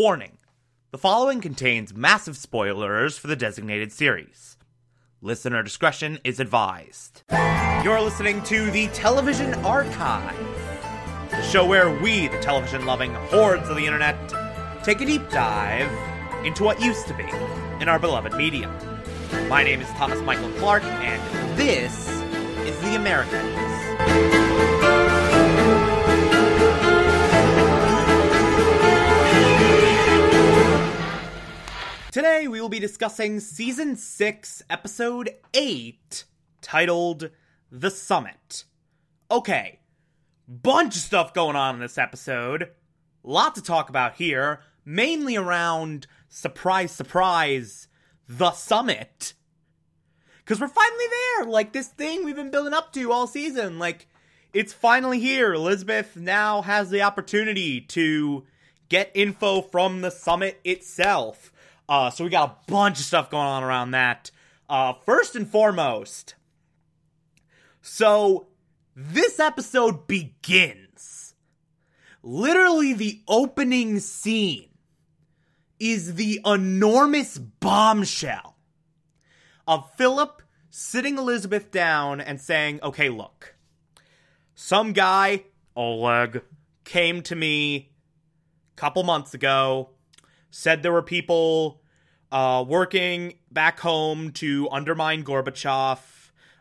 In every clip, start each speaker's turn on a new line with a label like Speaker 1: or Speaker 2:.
Speaker 1: Warning the following contains massive spoilers for the designated series. Listener discretion is advised. You're listening to the Television Archive, the show where we, the television loving hordes of the internet, take a deep dive into what used to be in our beloved medium. My name is Thomas Michael Clark, and this is The Americans. Today we will be discussing Season 6, Episode 8, titled The Summit. Okay, bunch of stuff going on in this episode. Lot to talk about here, mainly around surprise, surprise, the summit. Because we're finally there! Like, this thing we've been building up to all season. Like, it's finally here. Elizabeth now has the opportunity to get info from the summit itself. Uh, so we got a bunch of stuff going on around that. Uh, first and foremost, so this episode begins. Literally, the opening scene is the enormous bombshell of Philip sitting Elizabeth down and saying, okay, look, some guy, Oleg, came to me a couple months ago, said there were people uh, working back home to undermine Gorbachev.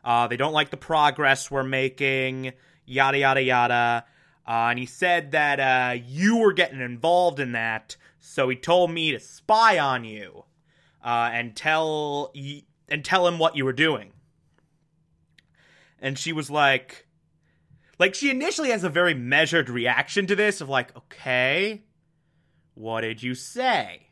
Speaker 1: Uh, they don't like the progress we're making, yada, yada, yada. Uh, and he said that uh, you were getting involved in that, so he told me to spy on you uh, and tell y- and tell him what you were doing. And she was like, like she initially has a very measured reaction to this of like, okay, what did you say?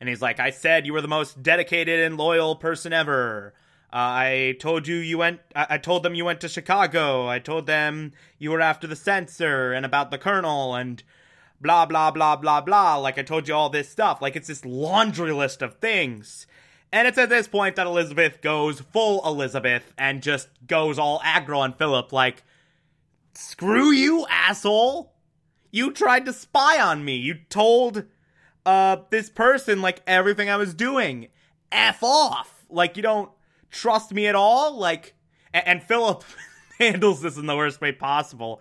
Speaker 1: And he's like, I said you were the most dedicated and loyal person ever. Uh, I told you you went. I-, I told them you went to Chicago. I told them you were after the sensor and about the colonel and blah blah blah blah blah. Like I told you all this stuff. Like it's this laundry list of things. And it's at this point that Elizabeth goes full Elizabeth and just goes all aggro on Philip. Like, screw you, asshole! You tried to spy on me. You told uh this person like everything I was doing. F off. Like you don't trust me at all. Like and, and Philip handles this in the worst way possible.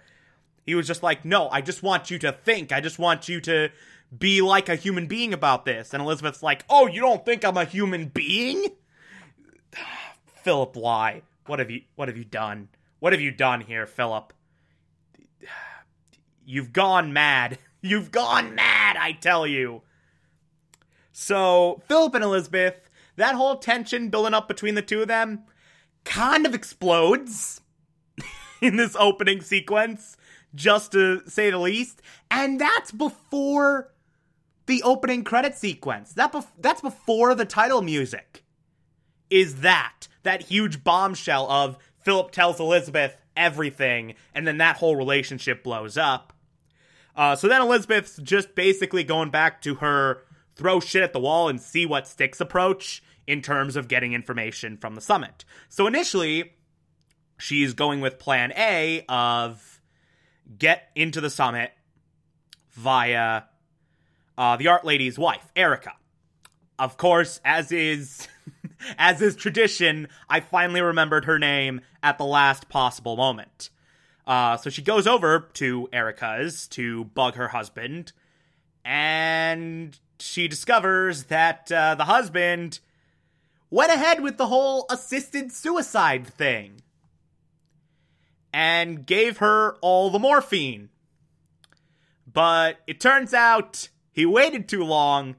Speaker 1: He was just like, "No, I just want you to think. I just want you to be like a human being about this." And Elizabeth's like, "Oh, you don't think I'm a human being?" Philip, why? What have you what have you done? What have you done here, Philip? You've gone mad. You've gone mad, I tell you. So, Philip and Elizabeth, that whole tension building up between the two of them kind of explodes in this opening sequence, just to say the least. And that's before the opening credit sequence. That bef- that's before the title music. Is that that huge bombshell of Philip tells Elizabeth everything, and then that whole relationship blows up. Uh, so then Elizabeth's just basically going back to her throw shit at the wall and see what sticks approach in terms of getting information from the summit. So initially, she's going with plan A of get into the summit via uh, the art lady's wife, Erica. Of course, as is as is tradition, I finally remembered her name at the last possible moment. Uh, so she goes over to Erica's to bug her husband, and she discovers that uh, the husband went ahead with the whole assisted suicide thing and gave her all the morphine. But it turns out he waited too long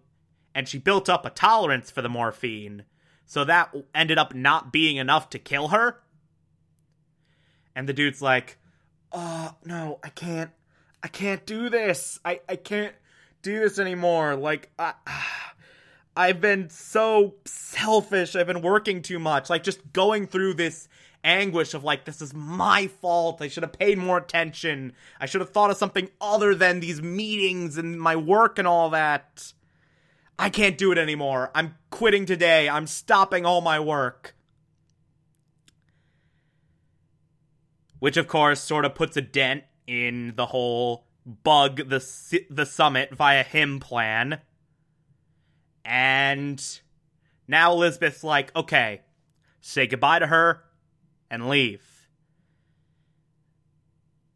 Speaker 1: and she built up a tolerance for the morphine, so that ended up not being enough to kill her. And the dude's like, "Oh, no, I can't. I can't do this. I I can't do this anymore. Like, I, I've been so selfish. I've been working too much. Like, just going through this anguish of like, this is my fault. I should have paid more attention. I should have thought of something other than these meetings and my work and all that. I can't do it anymore. I'm quitting today. I'm stopping all my work. Which, of course, sort of puts a dent in the whole bug the the summit via him plan. And now Elizabeth's like, okay, say goodbye to her and leave.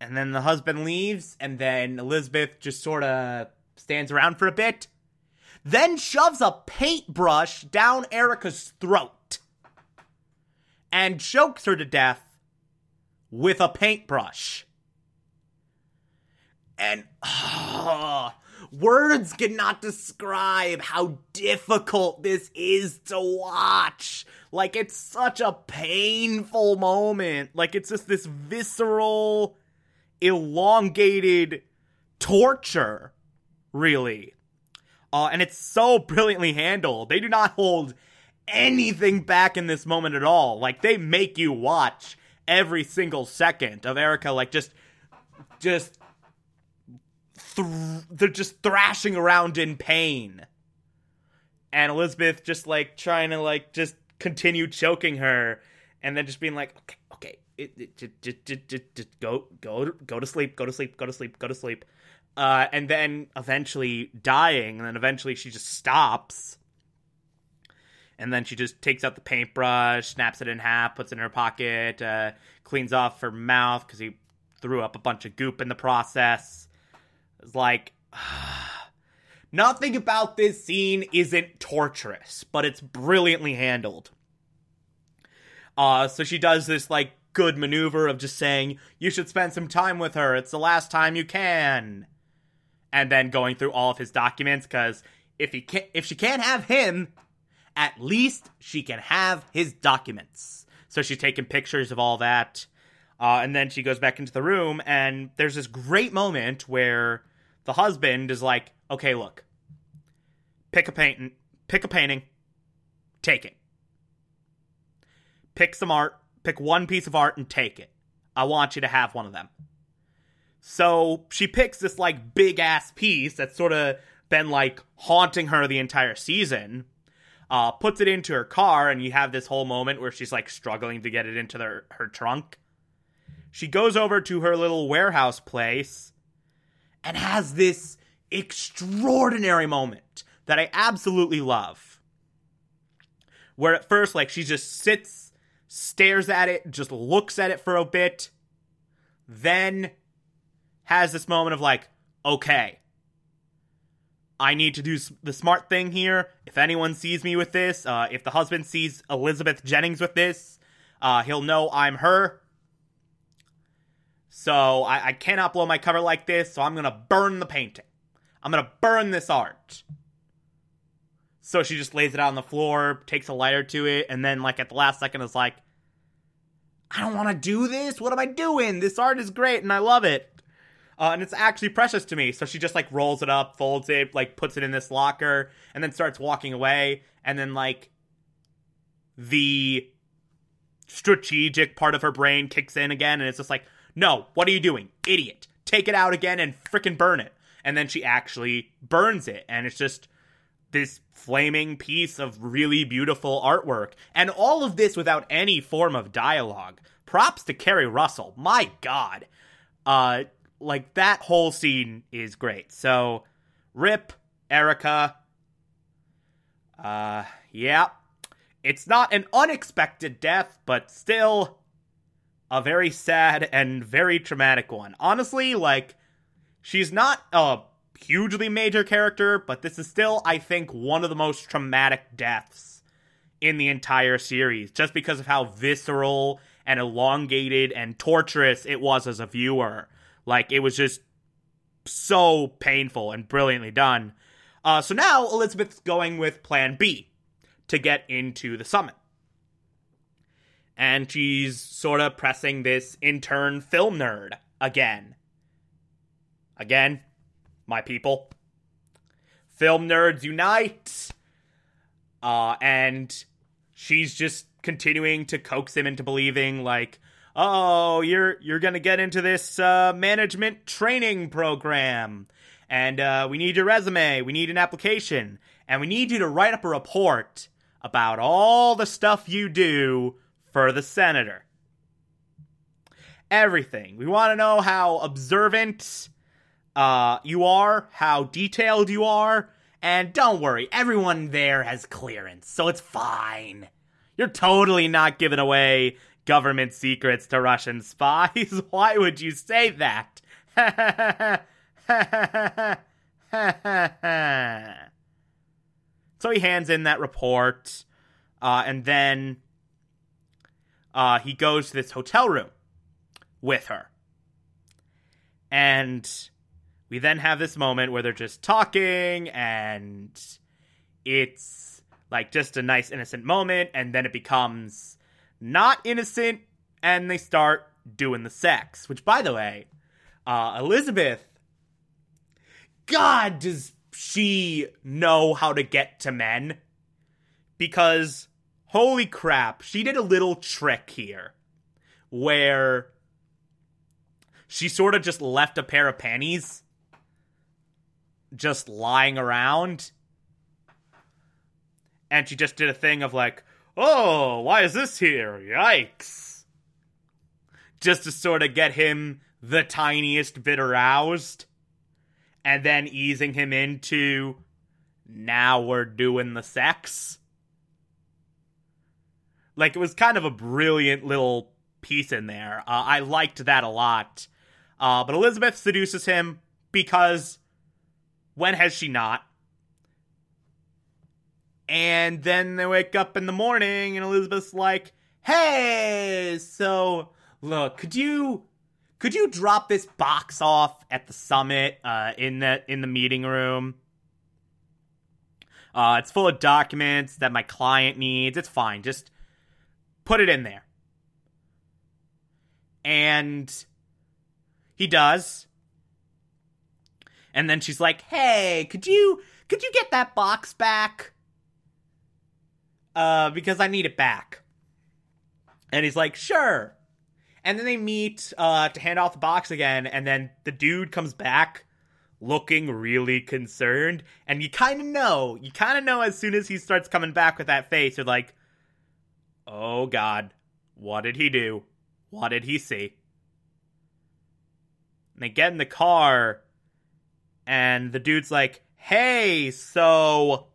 Speaker 1: And then the husband leaves, and then Elizabeth just sort of stands around for a bit, then shoves a paintbrush down Erica's throat and chokes her to death with a paintbrush. And uh, words cannot describe how difficult this is to watch. Like, it's such a painful moment. Like, it's just this visceral, elongated torture, really. Uh, and it's so brilliantly handled. They do not hold anything back in this moment at all. Like, they make you watch every single second of Erica, like, just, just th- they're just thrashing around in pain. And Elizabeth just like trying to like just continue choking her and then just being like, okay, okay, it, it, just, go, go, go to sleep, go to sleep, go to sleep, go to sleep. Uh, and then eventually dying, and then eventually she just stops. And then she just takes out the paintbrush, snaps it in half, puts it in her pocket, uh, cleans off her mouth because he threw up a bunch of goop in the process. It's like nothing about this scene isn't torturous, but it's brilliantly handled. Uh, so she does this like good maneuver of just saying, "You should spend some time with her. It's the last time you can," and then going through all of his documents because if he can, if she can't have him, at least she can have his documents. So she's taking pictures of all that. Uh, and then she goes back into the room, and there's this great moment where the husband is like, okay, look, pick a painting, pick a painting, take it. Pick some art, pick one piece of art and take it. I want you to have one of them. So she picks this like big ass piece that's sort of been like haunting her the entire season. Uh, puts it into her car, and you have this whole moment where she's like struggling to get it into their, her trunk. She goes over to her little warehouse place and has this extraordinary moment that I absolutely love. Where at first, like, she just sits, stares at it, just looks at it for a bit, then has this moment of, like, okay, I need to do the smart thing here. If anyone sees me with this, uh, if the husband sees Elizabeth Jennings with this, uh, he'll know I'm her. So I, I cannot blow my cover like this, so I'm gonna burn the painting. I'm gonna burn this art. So she just lays it out on the floor, takes a lighter to it, and then, like, at the last second is like, I don't want to do this. What am I doing? This art is great and I love it. Uh, and it's actually precious to me. So she just, like, rolls it up, folds it, like, puts it in this locker, and then starts walking away. And then, like, the strategic part of her brain kicks in again, and it's just like, no, what are you doing? Idiot. Take it out again and fricking burn it. And then she actually burns it. And it's just this flaming piece of really beautiful artwork. And all of this without any form of dialogue. Props to Keri Russell. My God. Uh, like that whole scene is great. So, Rip, Erica. Uh, yeah. It's not an unexpected death, but still a very sad and very traumatic one. Honestly, like, she's not a hugely major character, but this is still, I think, one of the most traumatic deaths in the entire series, just because of how visceral and elongated and torturous it was as a viewer. Like, it was just so painful and brilliantly done. Uh, so now Elizabeth's going with Plan B to get into the summit and she's sort of pressing this intern film nerd again. Again, my people. Film nerds unite! Uh, and she's just continuing to coax him into believing, like, oh, you're you're gonna get into this uh, management training program, and uh, we need your resume, we need an application, and we need you to write up a report about all the stuff you do for the senator. Everything. We want to know how observant uh, you are, how detailed you are, and don't worry, everyone there has clearance, so it's fine. You're totally not giving away government secrets to Russian spies. Why would you say that? so he hands in that report, uh, and then uh, he goes to this hotel room with her. And we then have this moment where they're just talking, and it's like just a nice innocent moment, and then it becomes not innocent, and they start doing the sex. Which, by the way, uh, Elizabeth, God, does she know how to get to men? Because, holy crap, she did a little trick here where she sort of just left a pair of panties just lying around. And she just did a thing of like, oh, why is this here? Yikes. Just to sort of get him the tiniest bit aroused. And then easing him into, now we're doing the sex. Like, it was kind of a brilliant little piece in there. Uh, I liked that a lot. Uh, but Elizabeth seduces him because when has she not? And then they wake up in the morning and Elizabeth's like, "Hey, so look, could you could you drop this box off at the summit uh, in the in the meeting room? Uh, it's full of documents that my client needs. It's fine. Just put it in there." And he does. And then she's like, "Hey, could you could you get that box back?" Uh because I need it back. And he's like, "Sure." And then they meet uh to hand off the box again and then the dude comes back looking really concerned and you kind of know, you kind of know as soon as he starts coming back with that face you're like, "Oh god, what did he do? What did he see?" And they get in the car and the dude's like, hey, so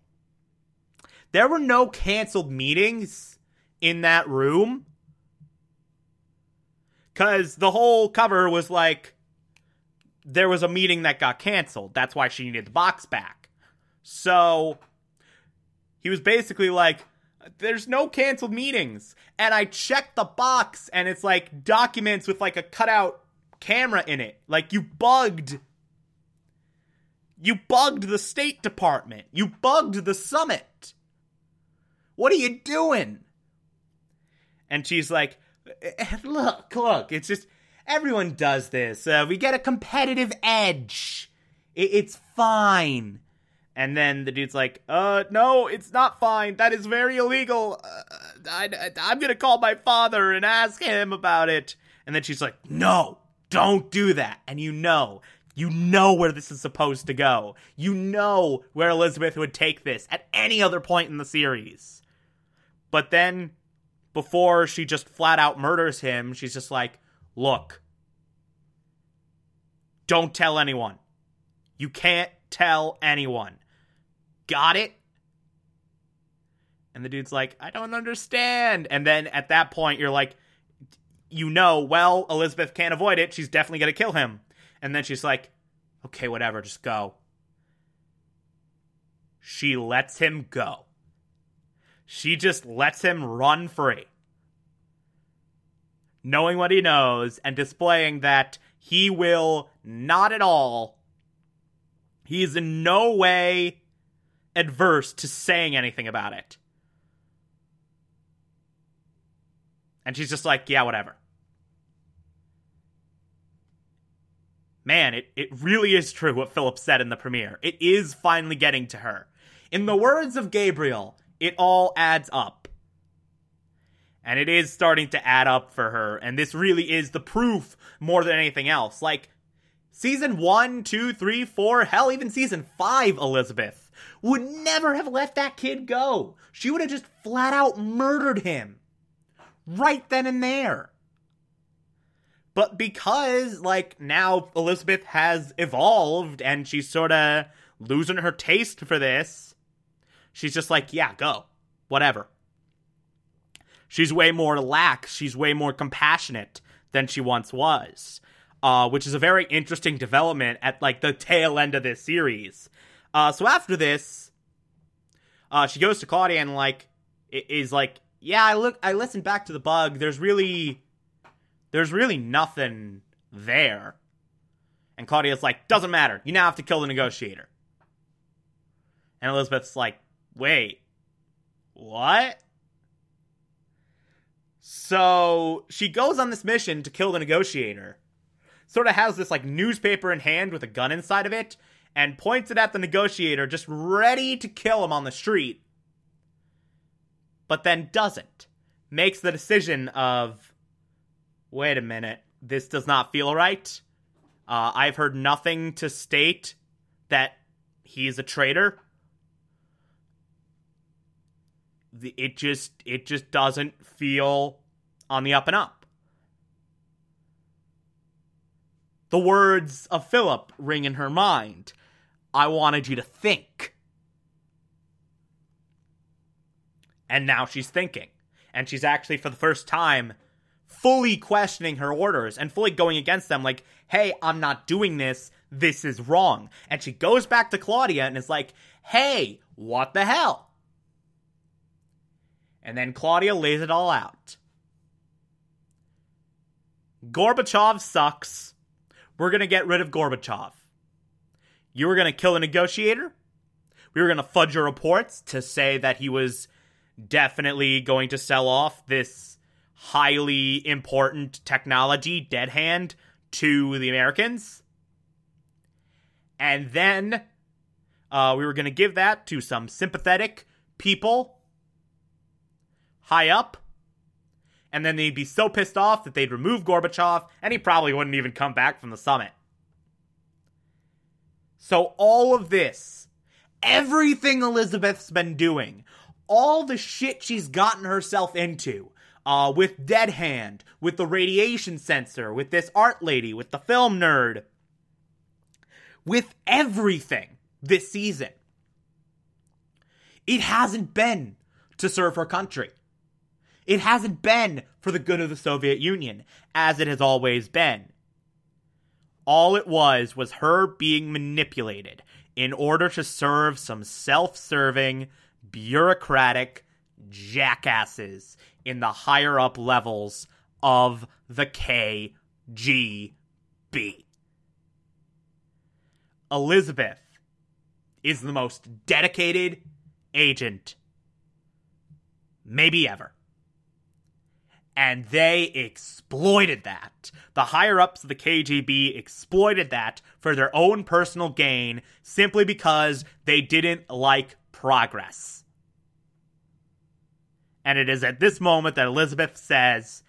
Speaker 1: there were no canceled meetings in that room. Because the whole cover was like, there was a meeting that got canceled. That's why she needed the box back. So he was basically like, there's no canceled meetings. And I checked the box and it's like documents with like a cutout camera in it. Like you bugged you bugged the State Department. You bugged the summit. What are you doing? And she's like, eh, look, look, it's just, everyone does this. Uh, we get a competitive edge. It- it's fine. And then the dude's like, uh, no, it's not fine. That is very illegal. Uh, I, am to call my father and ask him about it. And then she's like, no, don't do that. And you know, you know where this is supposed to go. You know where Elizabeth would take this at any other point in the series. But then, before she just flat out murders him, she's just like, look, don't tell anyone. You can't tell anyone. Got it? And the dude's like, I don't understand. And then at that point, you're like, you know, well, Elizabeth can't avoid it. She's definitely going to kill him. And then she's like, okay, whatever, just go. She lets him go. She just lets him run free. Knowing what he knows and displaying that he will not at all, he is in no way adverse to saying anything about it. And she's just like, yeah, whatever. man, it, it really is true what Philip said in the premiere. It is finally getting to her. In the words of Gabriel, it all adds up. And it is starting to add up for her, and this really is the proof more than anything else. Like, season one, two, three, four, hell, even season five, Elizabeth would never have let that kid go. She would have just flat out murdered him. Right then and there. But because, like, now Elizabeth has evolved and she's sort of losing her taste for this, she's just like, yeah, go. Whatever. She's way more lax. She's way more compassionate than she once was. Uh, which is a very interesting development at, like, the tail end of this series. Uh, so after this, uh, she goes to Claudia and, like, is like, yeah, I look, I listened back to the bug. There's really, there's really nothing there. And Claudia's like, doesn't matter. You now have to kill the negotiator. And Elizabeth's like, wait, what? So she goes on this mission to kill the negotiator. Sort of has this like newspaper in hand with a gun inside of it and points it at the negotiator, just ready to kill him on the street but then doesn't. Makes the decision of, wait a minute, this does not feel right. Uh, I've heard nothing to state that he's a traitor. It just it just doesn't feel on the up and up. The words of Philip ring in her mind. I wanted you to think. And now she's thinking. And she's actually, for the first time, fully questioning her orders and fully going against them, like, hey, I'm not doing this. This is wrong. And she goes back to Claudia and is like, hey, what the hell? And then Claudia lays it all out. Gorbachev sucks. We're going to get rid of Gorbachev. You were going to kill a negotiator. We were going to fudge your reports to say that he was definitely going to sell off this highly important technology, Dead Hand, to the Americans. And then uh, we were going to give that to some sympathetic people high up. And then they'd be so pissed off that they'd remove Gorbachev, and he probably wouldn't even come back from the summit. So, all of this, everything Elizabeth's been doing, all the shit she's gotten herself into. Uh, with Dead Hand, with the radiation sensor, with this art lady, with the film nerd, with everything this season. It hasn't been to serve her country. It hasn't been for the good of the Soviet Union, as it has always been. All it was was her being manipulated in order to serve some self serving, bureaucratic jackasses in the higher up levels of the KGB. Elizabeth is the most dedicated agent maybe ever. And they exploited that. The higher ups of the KGB exploited that for their own personal gain simply because they didn't like progress. And it is at this moment that Elizabeth says,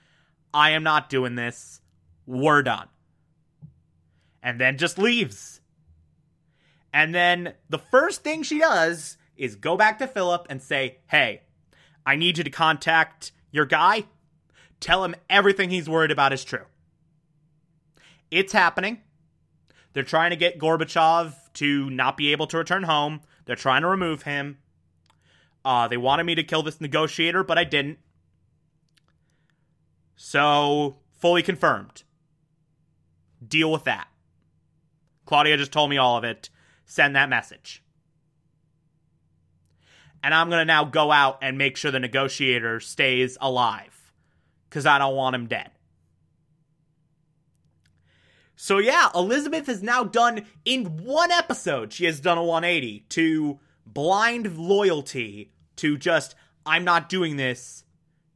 Speaker 1: I am not doing this. We're done. And then just leaves. And then the first thing she does is go back to Philip and say, Hey, I need you to contact your guy. Tell him everything he's worried about is true. It's happening. They're trying to get Gorbachev to not be able to return home. They're trying to remove him. Uh, they wanted me to kill this negotiator, but I didn't. So, fully confirmed. Deal with that. Claudia just told me all of it. Send that message. And I'm going to now go out and make sure the negotiator stays alive. Because I don't want him dead. So yeah, Elizabeth has now done in one episode, she has done a 180 to blind loyalty to just I'm not doing this.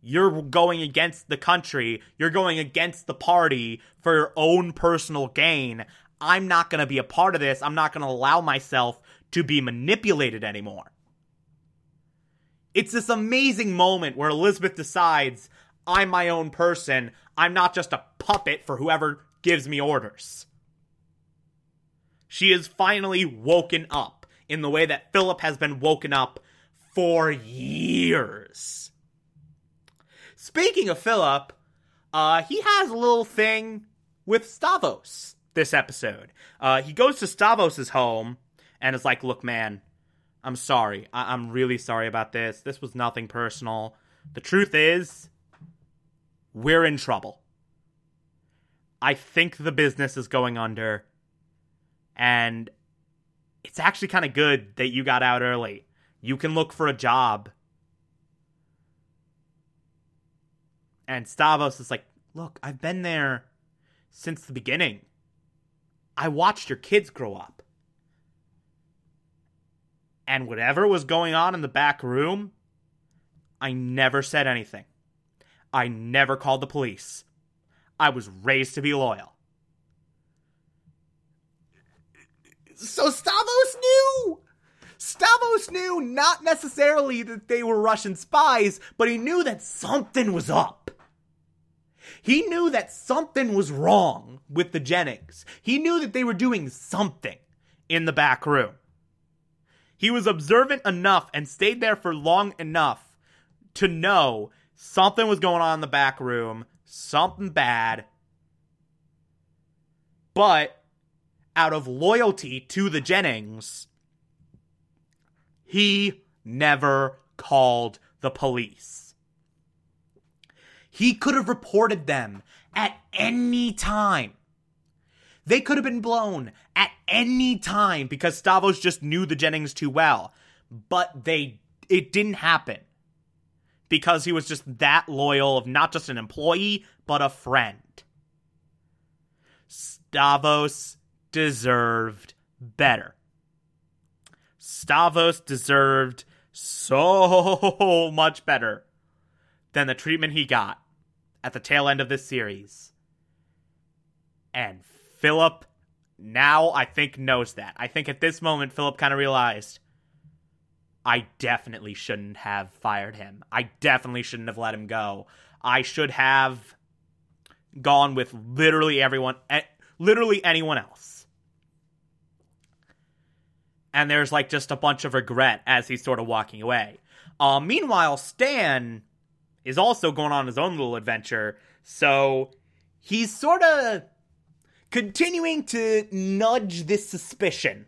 Speaker 1: You're going against the country. You're going against the party for your own personal gain. I'm not going to be a part of this. I'm not going to allow myself to be manipulated anymore. It's this amazing moment where Elizabeth decides I'm my own person. I'm not just a puppet for whoever gives me orders. She is finally woken up in the way that Philip has been woken up for years. Speaking of Philip, uh, he has a little thing with Stavros this episode. Uh, he goes to Stavros' home and is like, Look, man, I'm sorry. I- I'm really sorry about this. This was nothing personal. The truth is, we're in trouble. I think the business is going under. And it's actually kind of good that you got out early. You can look for a job. And Stavros is like, Look, I've been there since the beginning. I watched your kids grow up. And whatever was going on in the back room, I never said anything. I never called the police. I was raised to be loyal. So Stavros knew! Stavros knew not necessarily that they were Russian spies, but he knew that something was up. He knew that something was wrong with the Jennings. He knew that they were doing something in the back room. He was observant enough and stayed there for long enough to know something was going on in the back room, something bad. But out of loyalty to the Jennings, he never called the police. He could have reported them at any time. They could have been blown at any time because Stavros just knew the Jennings too well. But they it didn't happen. Because he was just that loyal of not just an employee, but a friend. Stavros deserved better. Stavros deserved so much better than the treatment he got at the tail end of this series. And Philip now I think knows that. I think at this moment Philip kind of realized I definitely shouldn't have fired him. I definitely shouldn't have let him go. I should have gone with literally everyone literally anyone else. And there's like just a bunch of regret as he's sort of walking away. Uh, meanwhile, Stan is also going on his own little adventure. So he's sort of continuing to nudge this suspicion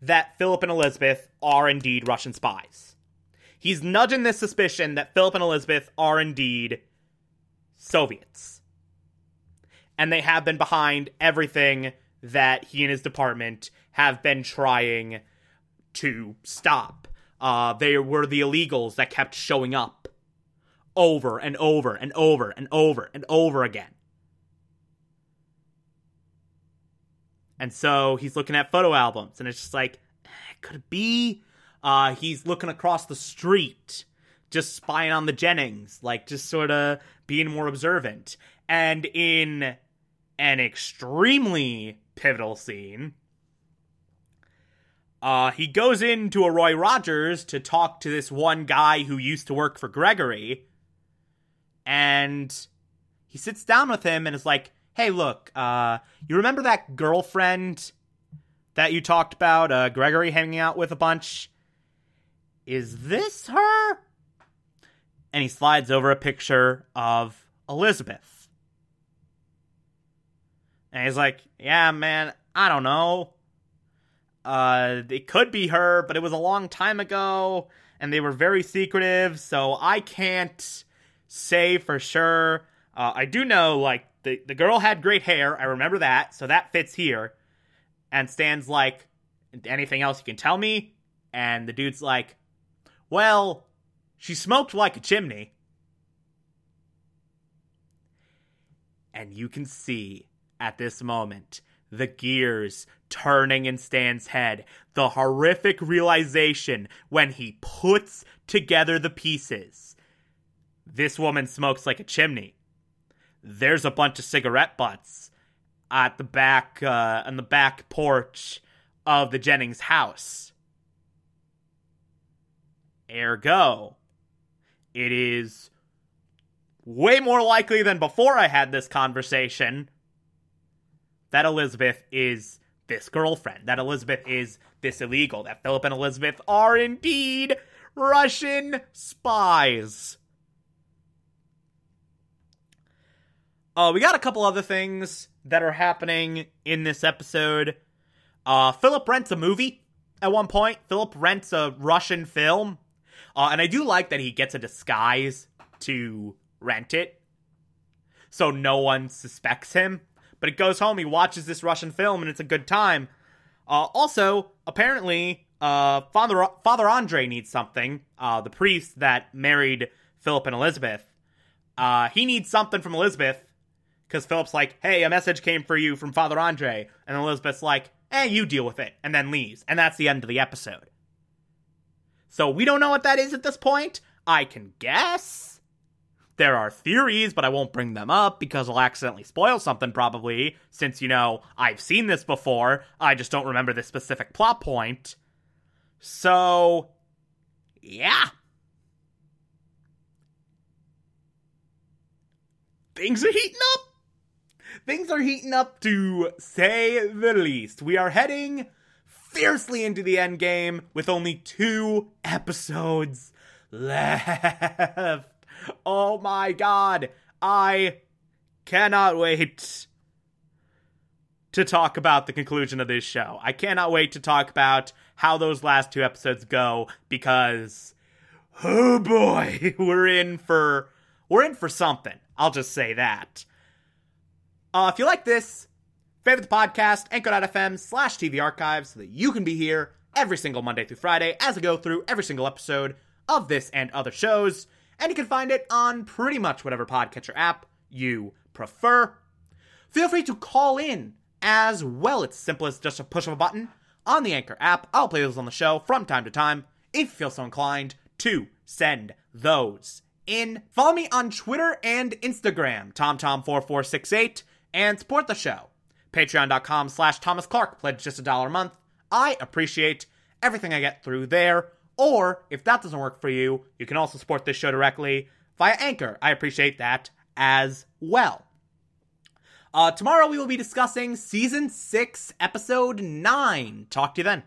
Speaker 1: that Philip and Elizabeth are indeed Russian spies. He's nudging this suspicion that Philip and Elizabeth are indeed Soviets. And they have been behind everything that he and his department have been trying to stop. Uh, they were the illegals that kept showing up over and over and over and over and over again. And so he's looking at photo albums, and it's just like, eh, could it be? Uh, he's looking across the street, just spying on the Jennings, like just sort of being more observant. And in an extremely pivotal scene, uh, he goes into a Roy Rogers to talk to this one guy who used to work for Gregory, and he sits down with him and is like, hey, look, uh, you remember that girlfriend that you talked about, uh, Gregory hanging out with a bunch? Is this her? And he slides over a picture of Elizabeth. And he's like, yeah, man, I don't know. Uh, it could be her, but it was a long time ago, and they were very secretive, so I can't say for sure. Uh, I do know, like, the the girl had great hair. I remember that, so that fits here. And Stan's like, anything else you can tell me? And the dude's like, well, she smoked like a chimney. And you can see at this moment the gears turning in Stan's head, the horrific realization when he puts together the pieces. This woman smokes like a chimney there's a bunch of cigarette butts at the back uh, on the back porch of the Jennings house. Ergo, it is way more likely than before I had this conversation that Elizabeth is this girlfriend, that Elizabeth is this illegal, that Philip and Elizabeth are indeed Russian spies. Uh, we got a couple other things that are happening in this episode. Uh, Philip rents a movie at one point. Philip rents a Russian film. Uh, and I do like that he gets a disguise to rent it. So no one suspects him. But he goes home, he watches this Russian film, and it's a good time. Uh, also, apparently, uh, Father Father Andre needs something. Uh, the priest that married Philip and Elizabeth. Uh, he needs something from Elizabeth because Philip's like, "Hey, a message came for you from Father Andre," and Elizabeth's like, "Eh, you deal with it," and then leaves, and that's the end of the episode. So we don't know what that is at this point. I can guess. There are theories, but I won't bring them up because I'll accidentally spoil something probably, since, you know, I've seen this before. I just don't remember this specific plot point. So, yeah. Things are heating up. Things are heating up to say the least. We are heading fiercely into the end game with only two episodes left. Oh my god. I cannot wait to talk about the conclusion of this show. I cannot wait to talk about how those last two episodes go because oh boy, we're in for we're in for something. I'll just say that. Uh, if you like this, favorite the podcast, anchor.fm slash TV archives so that you can be here every single Monday through Friday as I go through every single episode of this and other shows. And you can find it on pretty much whatever podcatcher app you prefer. Feel free to call in as well. It's simple as just a push of a button on the Anchor app. I'll play those on the show from time to time if you feel so inclined to send those in. Follow me on Twitter and Instagram, TomTom4468, and support the show. Patreon.com slash Thomas Clark. Pledge just a dollar a month. I appreciate everything I get through there. Or if that doesn't work for you, you can also support this show directly via Anchor. I appreciate that as well. Uh, tomorrow we will be discussing season 6, episode 9. Talk to you then.